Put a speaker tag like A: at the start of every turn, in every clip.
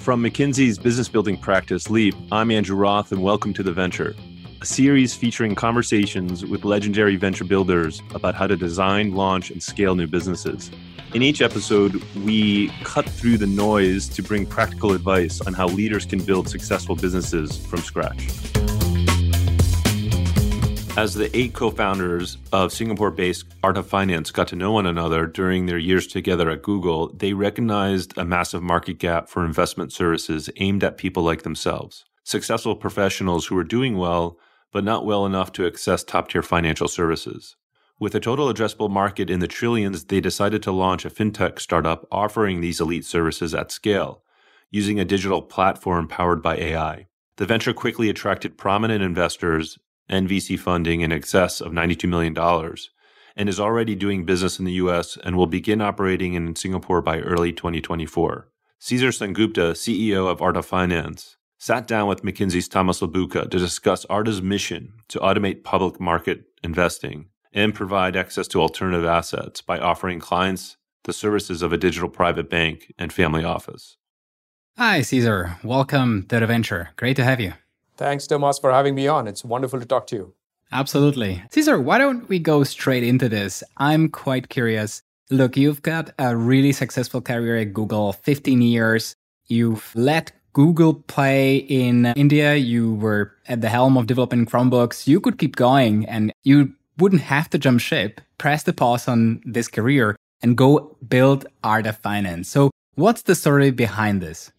A: From McKinsey's business building practice, Leap, I'm Andrew Roth, and welcome to The Venture, a series featuring conversations with legendary venture builders about how to design, launch, and scale new businesses. In each episode, we cut through the noise to bring practical advice on how leaders can build successful businesses from scratch. As the eight co founders of Singapore based Arta Finance got to know one another during their years together at Google, they recognized a massive market gap for investment services aimed at people like themselves, successful professionals who were doing well, but not well enough to access top tier financial services. With a total addressable market in the trillions, they decided to launch a fintech startup offering these elite services at scale, using a digital platform powered by AI. The venture quickly attracted prominent investors and VC funding in excess of $92 million and is already doing business in the US and will begin operating in Singapore by early 2024. Caesar Sengupta, CEO of Arta Finance, sat down with McKinsey's Tomas Laboutka to discuss Arta's mission to automate public market investing and provide access to alternative assets by offering clients the services of a digital private bank and family office.
B: Hi, Cesar. Welcome to the venture. Great to have you.
C: Thanks, Tomas, for having me on. It's wonderful to talk to you.
B: Absolutely. Caesar, why don't we go straight into this? I'm quite curious. Look, you've got a really successful career at Google, 15 years. You've led Google Pay in India. You were at the helm of developing Chromebooks. You could keep going and you wouldn't have to jump ship, press the pause on this career, and go build Arta Finance. So, what's the story behind this?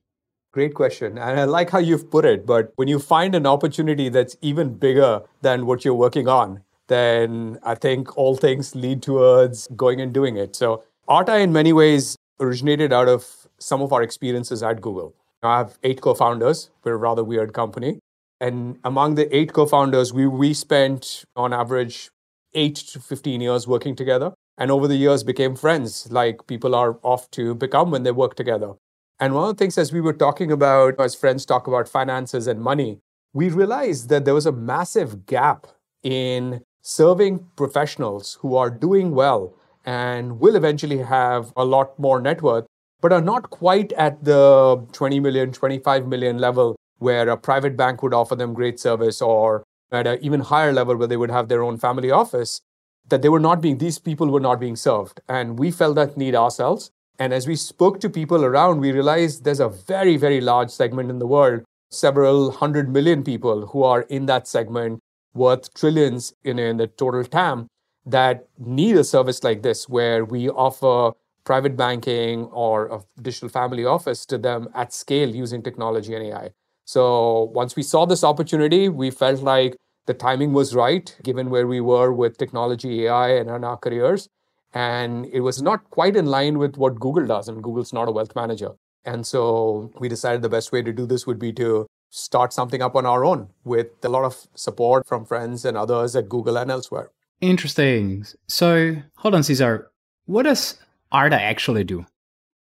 C: Great question. And I like how you've put it. But when you find an opportunity that's even bigger than what you're working on, then I think all things lead towards going and doing it. So, Arta, in many ways, originated out of some of our experiences at Google. I have eight co founders. We're a rather weird company. And among the eight co founders, we, we spent on average eight to 15 years working together. And over the years became friends, like people are off to become when they work together. And one of the things, as we were talking about, as friends talk about finances and money, we realized that there was a massive gap in serving professionals who are doing well and will eventually have a lot more net worth, but are not quite at the 20 million, 25 million level where a private bank would offer them great service or at an even higher level where they would have their own family office, that they were not being, these people were not being served. And we felt that need ourselves. And as we spoke to people around, we realized there's a very, very large segment in the world, several hundred million people who are in that segment, worth trillions in, in the total TAM, that need a service like this, where we offer private banking or a digital family office to them at scale using technology and AI. So once we saw this opportunity, we felt like the timing was right, given where we were with technology, AI, and our careers. And it was not quite in line with what Google does. And Google's not a wealth manager. And so we decided the best way to do this would be to start something up on our own with a lot of support from friends and others at Google and elsewhere.
B: Interesting. So hold on, Caesar. What does Arta actually do?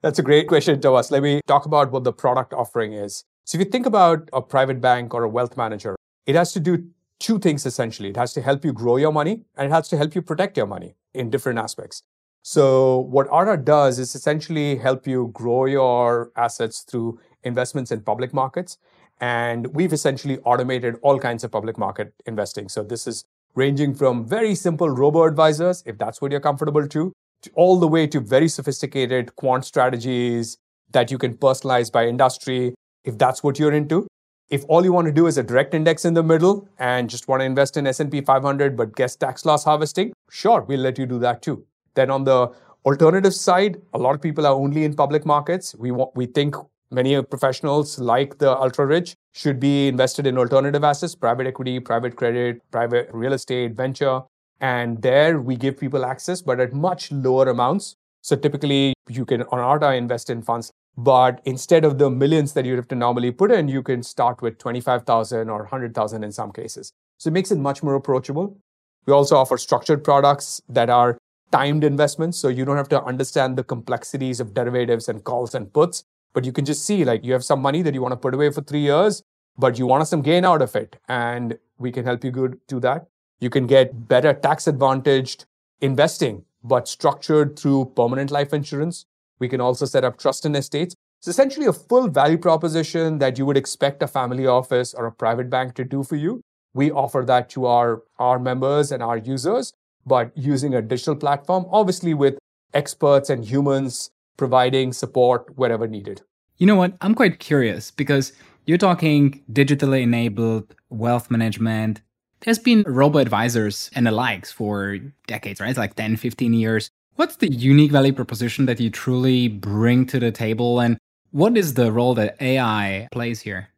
C: That's a great question, Tomas. Let me talk about what the product offering is. So if you think about a private bank or a wealth manager, it has to do two things essentially. It has to help you grow your money and it has to help you protect your money in different aspects. So what Arta does is essentially help you grow your assets through investments in public markets. And we've essentially automated all kinds of public market investing. So this is ranging from very simple robo advisors, if that's what you're comfortable to, to all the way to very sophisticated quant strategies that you can personalize by industry, if that's what you're into. If all you want to do is a direct index in the middle and just want to invest in S&P 500 but guess tax loss harvesting, sure, we'll let you do that too. Then on the alternative side, a lot of people are only in public markets. We want, we think many professionals like the ultra rich should be invested in alternative assets, private equity, private credit, private real estate, venture. And there we give people access, but at much lower amounts. So typically you can on Arta invest in funds but instead of the millions that you'd have to normally put in, you can start with 25,000 or 100,000 in some cases. So it makes it much more approachable. We also offer structured products that are timed investments. So you don't have to understand the complexities of derivatives and calls and puts, but you can just see like you have some money that you want to put away for three years, but you want some gain out of it. And we can help you do that. You can get better tax advantaged investing, but structured through permanent life insurance we can also set up trust and estates. It's essentially a full value proposition that you would expect a family office or a private bank to do for you. We offer that to our, our members and our users, but using a digital platform, obviously with experts and humans providing support wherever needed.
B: You know what? I'm quite curious because you're talking digitally enabled wealth management. There's been robo advisors and the likes for decades, right? Like 10, 15 years. What's the unique value proposition that you truly bring to the table? And what is the role that AI plays here?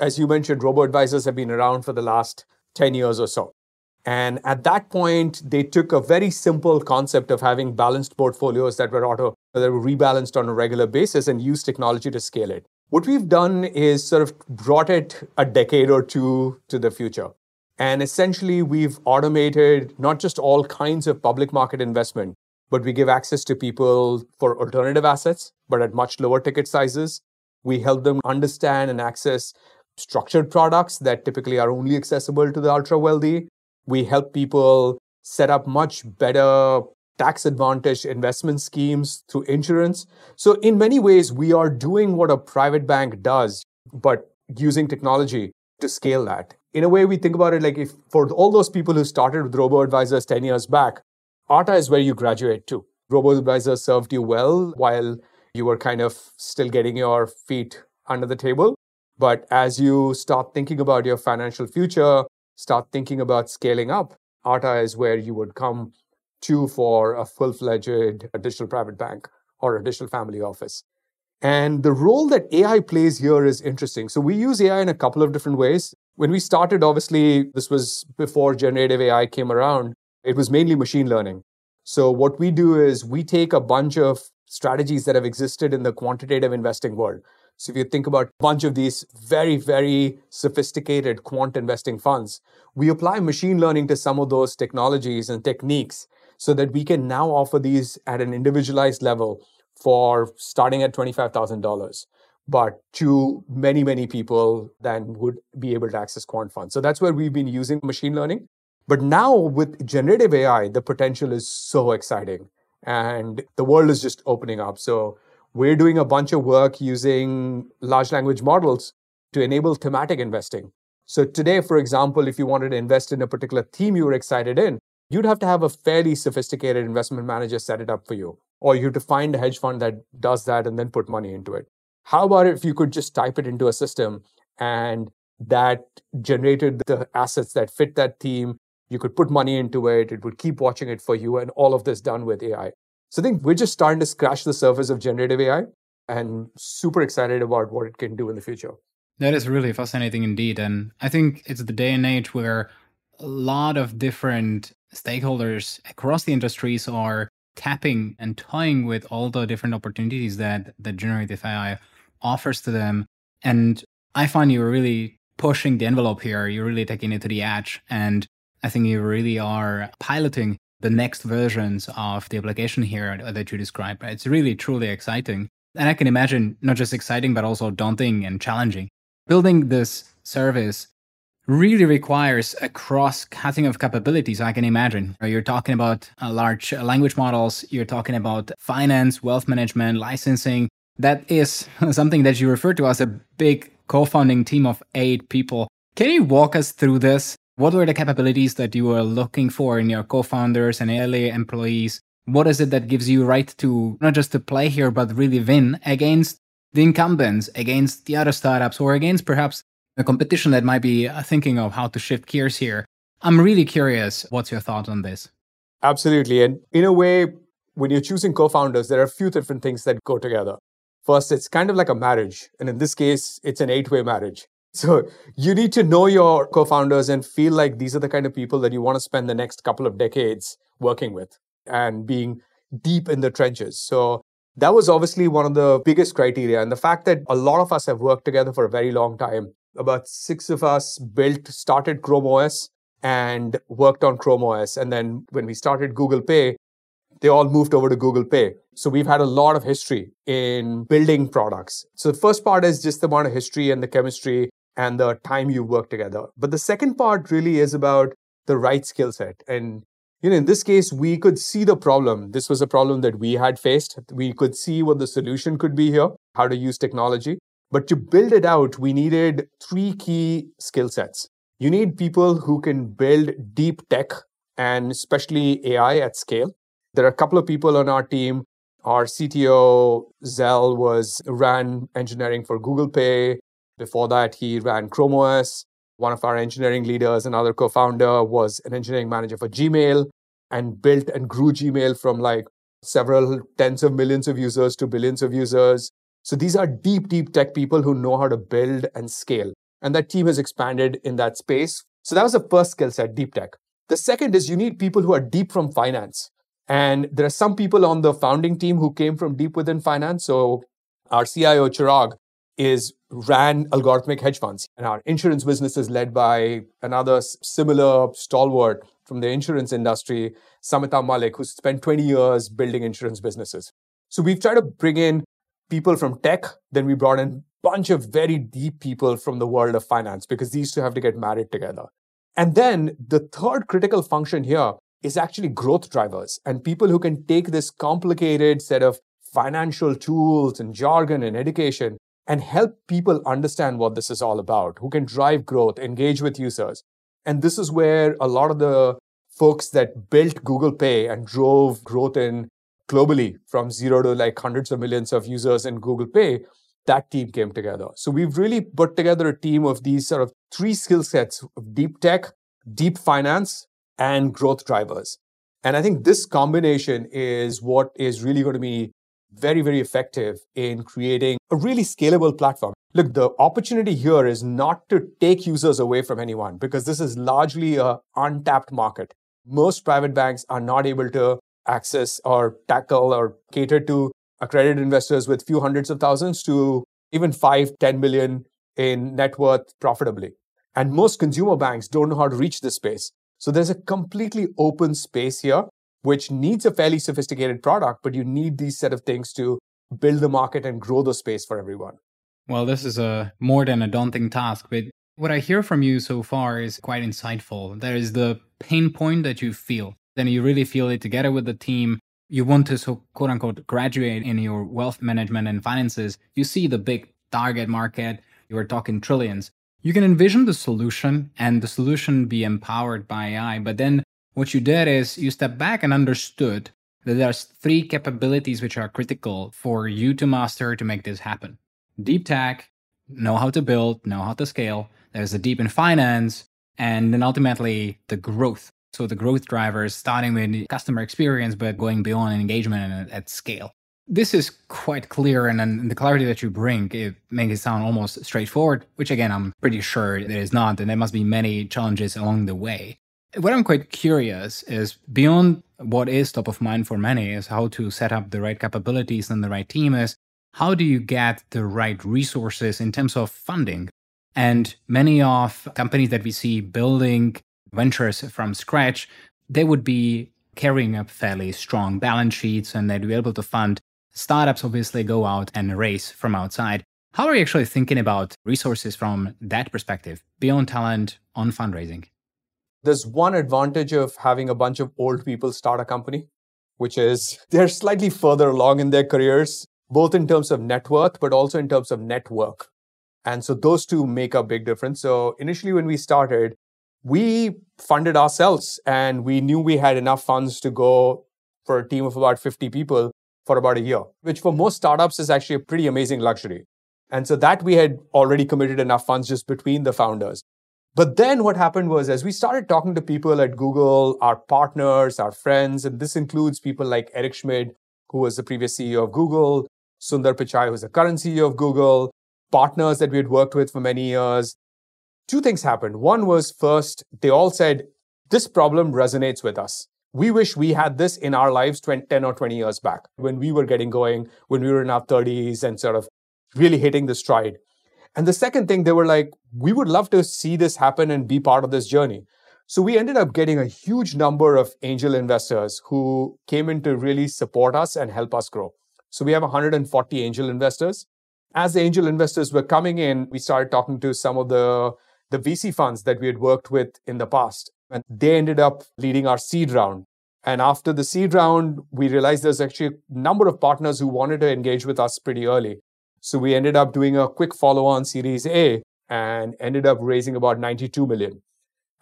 C: As you mentioned, robo advisors have been around for the last 10 years or so. And at that point, they took a very simple concept of having balanced portfolios that were auto, that were rebalanced on a regular basis and used technology to scale it. What we've done is sort of brought it a decade or two to the future. And essentially, we've automated not just all kinds of public market investment, but we give access to people for alternative assets, but at much lower ticket sizes. We help them understand and access structured products that typically are only accessible to the ultra wealthy. We help people set up much better tax advantage investment schemes through insurance. So, in many ways, we are doing what a private bank does, but using technology to scale that. In a way, we think about it like if for all those people who started with robo advisors 10 years back, Arta is where you graduate to. Robo advisors served you well while you were kind of still getting your feet under the table. But as you start thinking about your financial future, start thinking about scaling up, Arta is where you would come to for a full fledged digital private bank or a digital family office. And the role that AI plays here is interesting. So we use AI in a couple of different ways. When we started, obviously, this was before generative AI came around, it was mainly machine learning. So what we do is we take a bunch of strategies that have existed in the quantitative investing world. So if you think about a bunch of these very, very sophisticated quant investing funds, we apply machine learning to some of those technologies and techniques so that we can now offer these at an individualized level for starting at $25,000, but to many, many people then would be able to access quant funds. So that's where we've been using machine learning. But now with generative AI, the potential is so exciting and the world is just opening up. So we're doing a bunch of work using large language models to enable thematic investing. So today, for example, if you wanted to invest in a particular theme you were excited in, you'd have to have a fairly sophisticated investment manager set it up for you. Or you have to find a hedge fund that does that and then put money into it. How about if you could just type it into a system and that generated the assets that fit that theme? You could put money into it, it would keep watching it for you, and all of this done with AI. So I think we're just starting to scratch the surface of generative AI and super excited about what it can do in the future.
B: That is really fascinating indeed. And I think it's the day and age where a lot of different stakeholders across the industries are tapping and toying with all the different opportunities that the generative AI offers to them. And I find you're really pushing the envelope here. You're really taking it to the edge. And I think you really are piloting the next versions of the application here that you describe. It's really, truly exciting. And I can imagine not just exciting, but also daunting and challenging. Building this service really requires a cross cutting of capabilities, I can imagine. You're talking about uh, large language models, you're talking about finance, wealth management, licensing. That is something that you refer to as a big co founding team of eight people. Can you walk us through this? What were the capabilities that you were looking for in your co founders and early employees? What is it that gives you right to not just to play here, but really win against the incumbents, against the other startups, or against perhaps a competition that might be uh, thinking of how to shift gears here. I'm really curious. What's your thought on this?
C: Absolutely. And in a way, when you're choosing co founders, there are a few different things that go together. First, it's kind of like a marriage. And in this case, it's an eight way marriage. So you need to know your co founders and feel like these are the kind of people that you want to spend the next couple of decades working with and being deep in the trenches. So that was obviously one of the biggest criteria. And the fact that a lot of us have worked together for a very long time about six of us built, started Chrome OS and worked on Chrome OS. And then when we started Google Pay, they all moved over to Google Pay. So we've had a lot of history in building products. So the first part is just the amount of history and the chemistry and the time you work together. But the second part really is about the right skill set. And you know, in this case, we could see the problem. This was a problem that we had faced. We could see what the solution could be here, how to use technology. But to build it out, we needed three key skill sets. You need people who can build deep tech and especially AI at scale. There are a couple of people on our team. Our CTO, Zell, was ran engineering for Google Pay. Before that, he ran Chrome OS. One of our engineering leaders, another co-founder, was an engineering manager for Gmail and built and grew Gmail from like several tens of millions of users to billions of users. So these are deep, deep tech people who know how to build and scale. And that team has expanded in that space. So that was the first skill set, deep tech. The second is you need people who are deep from finance. And there are some people on the founding team who came from deep within finance. So our CIO, Chirag, is ran algorithmic hedge funds. And our insurance business is led by another similar stalwart from the insurance industry, Samita Malik, who spent 20 years building insurance businesses. So we've tried to bring in people from tech. Then we brought in a bunch of very deep people from the world of finance because these two have to get married together. And then the third critical function here is actually growth drivers and people who can take this complicated set of financial tools and jargon and education and help people understand what this is all about, who can drive growth, engage with users. And this is where a lot of the folks that built Google Pay and drove growth in globally from zero to like hundreds of millions of users in Google Pay, that team came together. So we've really put together a team of these sort of three skill sets of deep tech, deep finance, and growth drivers. And I think this combination is what is really going to be very, very effective in creating a really scalable platform. Look, the opportunity here is not to take users away from anyone because this is largely a untapped market. Most private banks are not able to access or tackle or cater to accredited investors with few hundreds of thousands to even five, 10 million in net worth profitably. And most consumer banks don't know how to reach this space. So there's a completely open space here which needs a fairly sophisticated product, but you need these set of things to build the market and grow the space for everyone.
B: Well, this is a more than a daunting task, but what I hear from you so far is quite insightful. There is the pain point that you feel. Then you really feel it together with the team. You want to so quote unquote graduate in your wealth management and finances. You see the big target market. You are talking trillions. You can envision the solution and the solution be empowered by AI, but then what you did is you stepped back and understood that there's three capabilities which are critical for you to master to make this happen. Deep tech, know how to build, know how to scale. There's the deep in finance, and then ultimately the growth. So the growth drivers, starting with customer experience, but going beyond engagement and at scale. This is quite clear, and the clarity that you bring, it makes it sound almost straightforward, which again, I'm pretty sure it is not, and there must be many challenges along the way. What I'm quite curious is beyond what is top of mind for many is how to set up the right capabilities and the right team is how do you get the right resources in terms of funding? And many of companies that we see building ventures from scratch, they would be carrying up fairly strong balance sheets and they'd be able to fund startups obviously go out and raise from outside. How are you actually thinking about resources from that perspective beyond talent on fundraising?
C: There's one advantage of having a bunch of old people start a company, which is they're slightly further along in their careers, both in terms of net worth, but also in terms of network. And so those two make a big difference. So initially, when we started, we funded ourselves and we knew we had enough funds to go for a team of about 50 people for about a year, which for most startups is actually a pretty amazing luxury. And so that we had already committed enough funds just between the founders. But then what happened was, as we started talking to people at Google, our partners, our friends, and this includes people like Eric Schmidt, who was the previous CEO of Google, Sundar Pichai, who's the current CEO of Google, partners that we had worked with for many years. Two things happened. One was first, they all said, this problem resonates with us. We wish we had this in our lives 20, 10 or 20 years back when we were getting going, when we were in our 30s and sort of really hitting the stride. And the second thing, they were like, we would love to see this happen and be part of this journey. So we ended up getting a huge number of angel investors who came in to really support us and help us grow. So we have 140 angel investors. As the angel investors were coming in, we started talking to some of the, the VC funds that we had worked with in the past. And they ended up leading our seed round. And after the seed round, we realized there's actually a number of partners who wanted to engage with us pretty early. So we ended up doing a quick follow on Series A and ended up raising about 92 million.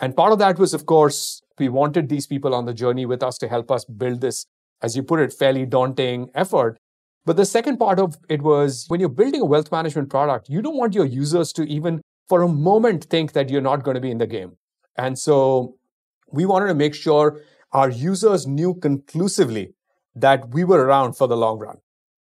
C: And part of that was, of course, we wanted these people on the journey with us to help us build this, as you put it, fairly daunting effort. But the second part of it was when you're building a wealth management product, you don't want your users to even for a moment think that you're not going to be in the game. And so we wanted to make sure our users knew conclusively that we were around for the long run.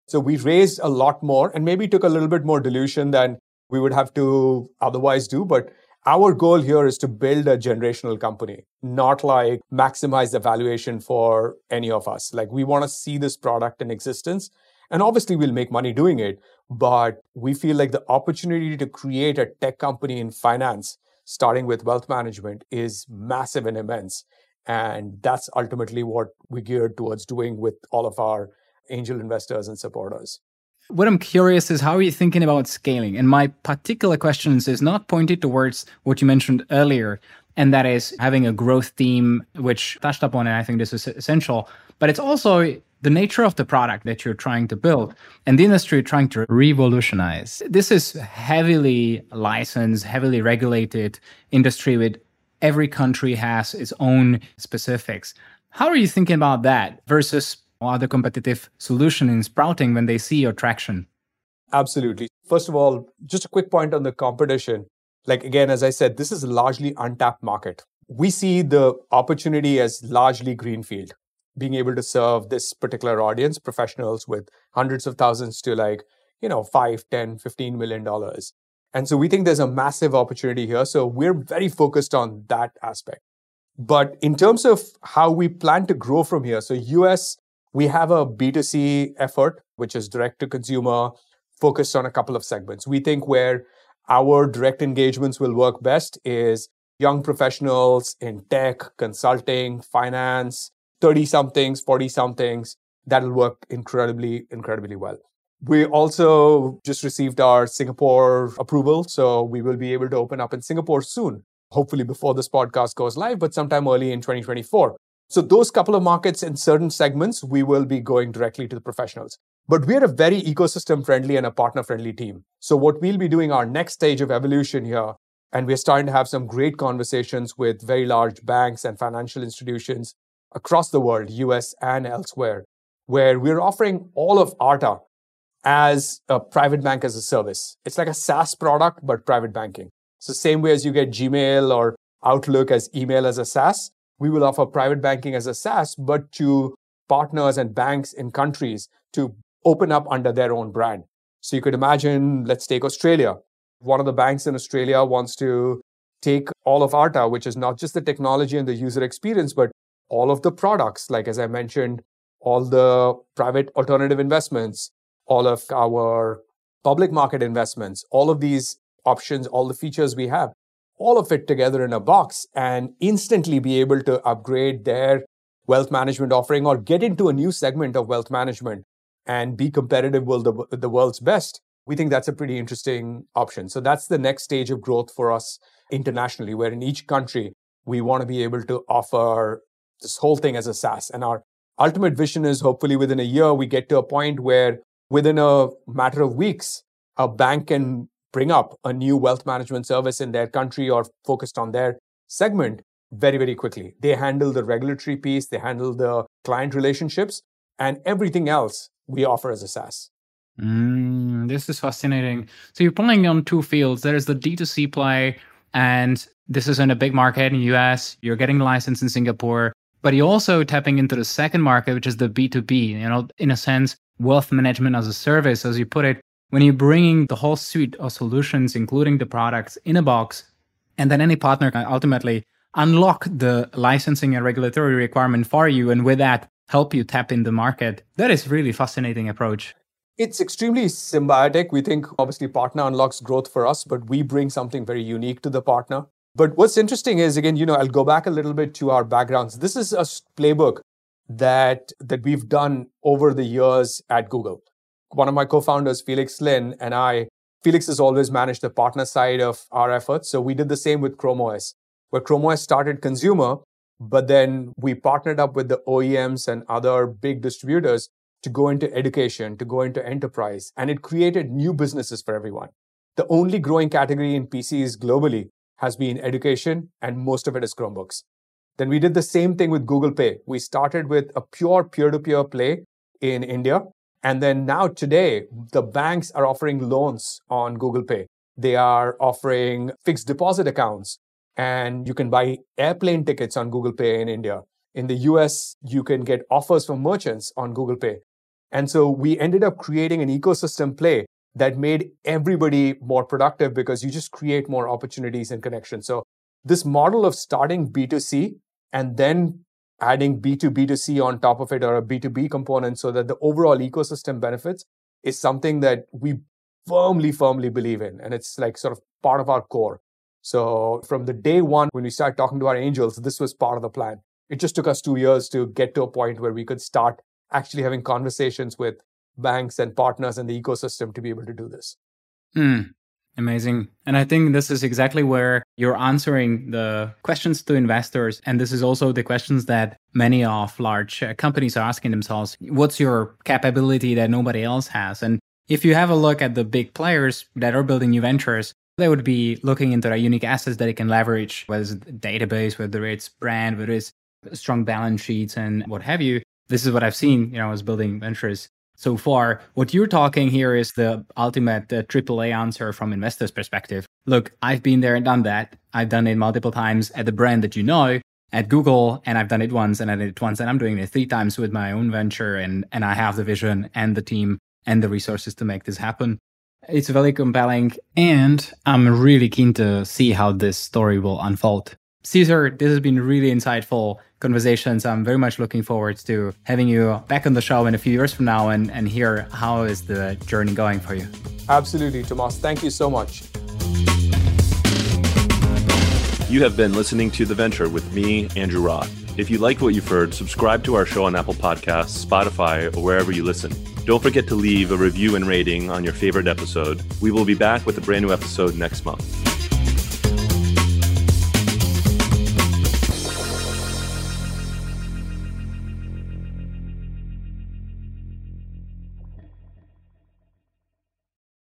C: So we raised a lot more and maybe took a little bit more dilution than we would have to otherwise do. But our goal here is to build a generational company, not like maximize the valuation for any of us. Like we want to see this product in existence. And obviously we'll make money doing it, but we feel like the opportunity to create a tech company in finance, starting with wealth management, is massive and immense. And that's ultimately what we geared towards doing with all of our angel investors and supporters.
B: What I'm curious is how are you thinking about scaling? And my particular questions is not pointed towards what you mentioned earlier, and that is having a growth theme, which touched upon, and I think this is essential. But it's also the nature of the product that you're trying to build and the industry you're trying to revolutionize. This is heavily licensed, heavily regulated industry with every country has its own specifics. How are you thinking about that versus other competitive solution in sprouting when they see your traction?
C: Absolutely. First of all, just a quick point on the competition. Like again, as I said, this is a largely untapped market. We see the opportunity as largely greenfield, being able to serve this particular audience, professionals with hundreds of thousands to like, you know, five, 10, 15 million dollars. And so we think there's a massive opportunity here. So we're very focused on that aspect. But in terms of how we plan to grow from here, so US we have a B2C effort, which is direct to consumer, focused on a couple of segments. We think where our direct engagements will work best is young professionals in tech, consulting, finance, 30 somethings, 40 somethings. That'll work incredibly, incredibly well. We also just received our Singapore approval. So we will be able to open up in Singapore soon, hopefully before this podcast goes live, but sometime early in 2024. So those couple of markets in certain segments, we will be going directly to the professionals. But we're a very ecosystem friendly and a partner friendly team. So what we'll be doing our next stage of evolution here, and we're starting to have some great conversations with very large banks and financial institutions across the world, US and elsewhere, where we're offering all of Arta as a private bank as a service. It's like a SaaS product, but private banking. So same way as you get Gmail or Outlook as email as a SaaS, we will offer private banking as a SaaS, but to partners and banks in countries to open up under their own brand. So you could imagine, let's take Australia. One of the banks in Australia wants to take all of Arta, which is not just the technology and the user experience, but all of the products, like as I mentioned, all the private alternative investments, all of our public market investments, all of these options, all the features we have, all of it together in a box and instantly be able to upgrade their wealth management offering or get into a new segment of wealth management and be competitive with the, the world's best. We think that's a pretty interesting option. So that's the next stage of growth for us internationally, where in each country, we want to be able to offer this whole thing as a SaaS. And our ultimate vision is hopefully within a year, we get to a point where within a matter of weeks, a bank can bring up a new wealth management service in their country or focused on their segment very, very quickly. They handle the regulatory piece, they handle the client relationships, and everything else we offer as a SaaS.
B: Mm, this is fascinating. So you're playing on two fields. There is the D2C play, and this is in a big market in the US. You're getting licensed in Singapore, but you're also tapping into the second market, which is the B2B, you know, in a sense, wealth management as a service, as you put it, when you're bringing the whole suite of solutions, including the products in a box, and then any partner can ultimately unlock the licensing and regulatory requirement for you, and with that, help you tap in the market. That is really fascinating approach.
C: It's extremely symbiotic. We think obviously partner unlocks growth for us, but we bring something very unique to the partner. But what's interesting is again, you know, I'll go back a little bit to our backgrounds. This is a playbook that that we've done over the years at Google one of my co-founders, Felix Lin, and I, Felix has always managed the partner side of our efforts. So we did the same with Chrome OS, where Chrome OS started consumer, But then we partnered up with the OEMs and other big distributors to go into education, to go into enterprise, and it created new businesses for everyone. The only growing category in PCs globally has been education, and most of it is Chromebooks. Then we did the same thing with Google Pay. We started with a pure peer to peer play in India. And then now, today, the banks are offering loans on Google Pay. They are offering fixed deposit accounts, and you can buy airplane tickets on Google Pay in India. In the US, you can get offers from merchants on Google Pay. And so we ended up creating an ecosystem play that made everybody more productive because you just create more opportunities and connections. So this model of starting B2C and then adding B2B2C on top of it or a B2B component so that the overall ecosystem benefits is something that we firmly, firmly believe in. And it's like sort of part of our core. So from the day one, when we started talking to our angels, this was part of the plan. It just took us two years to get to a point where we could start actually having conversations with banks and partners in the ecosystem to be able to do this.
B: Mm, amazing. And I think this is exactly where you're answering the questions to investors. And this is also the questions that many of large uh, companies are asking themselves what's your capability that nobody else has? And if you have a look at the big players that are building new ventures, they would be looking into their unique assets that they can leverage, whether it's database, whether it's brand, whether it's strong balance sheets and what have you. This is what I've seen, you know, as building ventures so far. What you're talking here is the ultimate uh, AAA answer from investors' perspective. Look, I've been there and done that. I've done it multiple times at the brand that you know at Google, and I've done it once, and I did it once, and I'm doing it three times with my own venture, and and I have the vision and the team and the resources to make this happen. It's very compelling, and I'm really keen to see how this story will unfold. Caesar, this has been really insightful conversations. I'm very much looking forward to having you back on the show in a few years from now and, and hear how is the journey going for you.
C: Absolutely, Tomas. Thank you so much.
A: You have been listening to The Venture with me, Andrew Roth. If you like what you've heard, subscribe to our show on Apple Podcasts, Spotify, or wherever you listen. Don't forget to leave a review and rating on your favorite episode. We will be back with a brand new episode next month.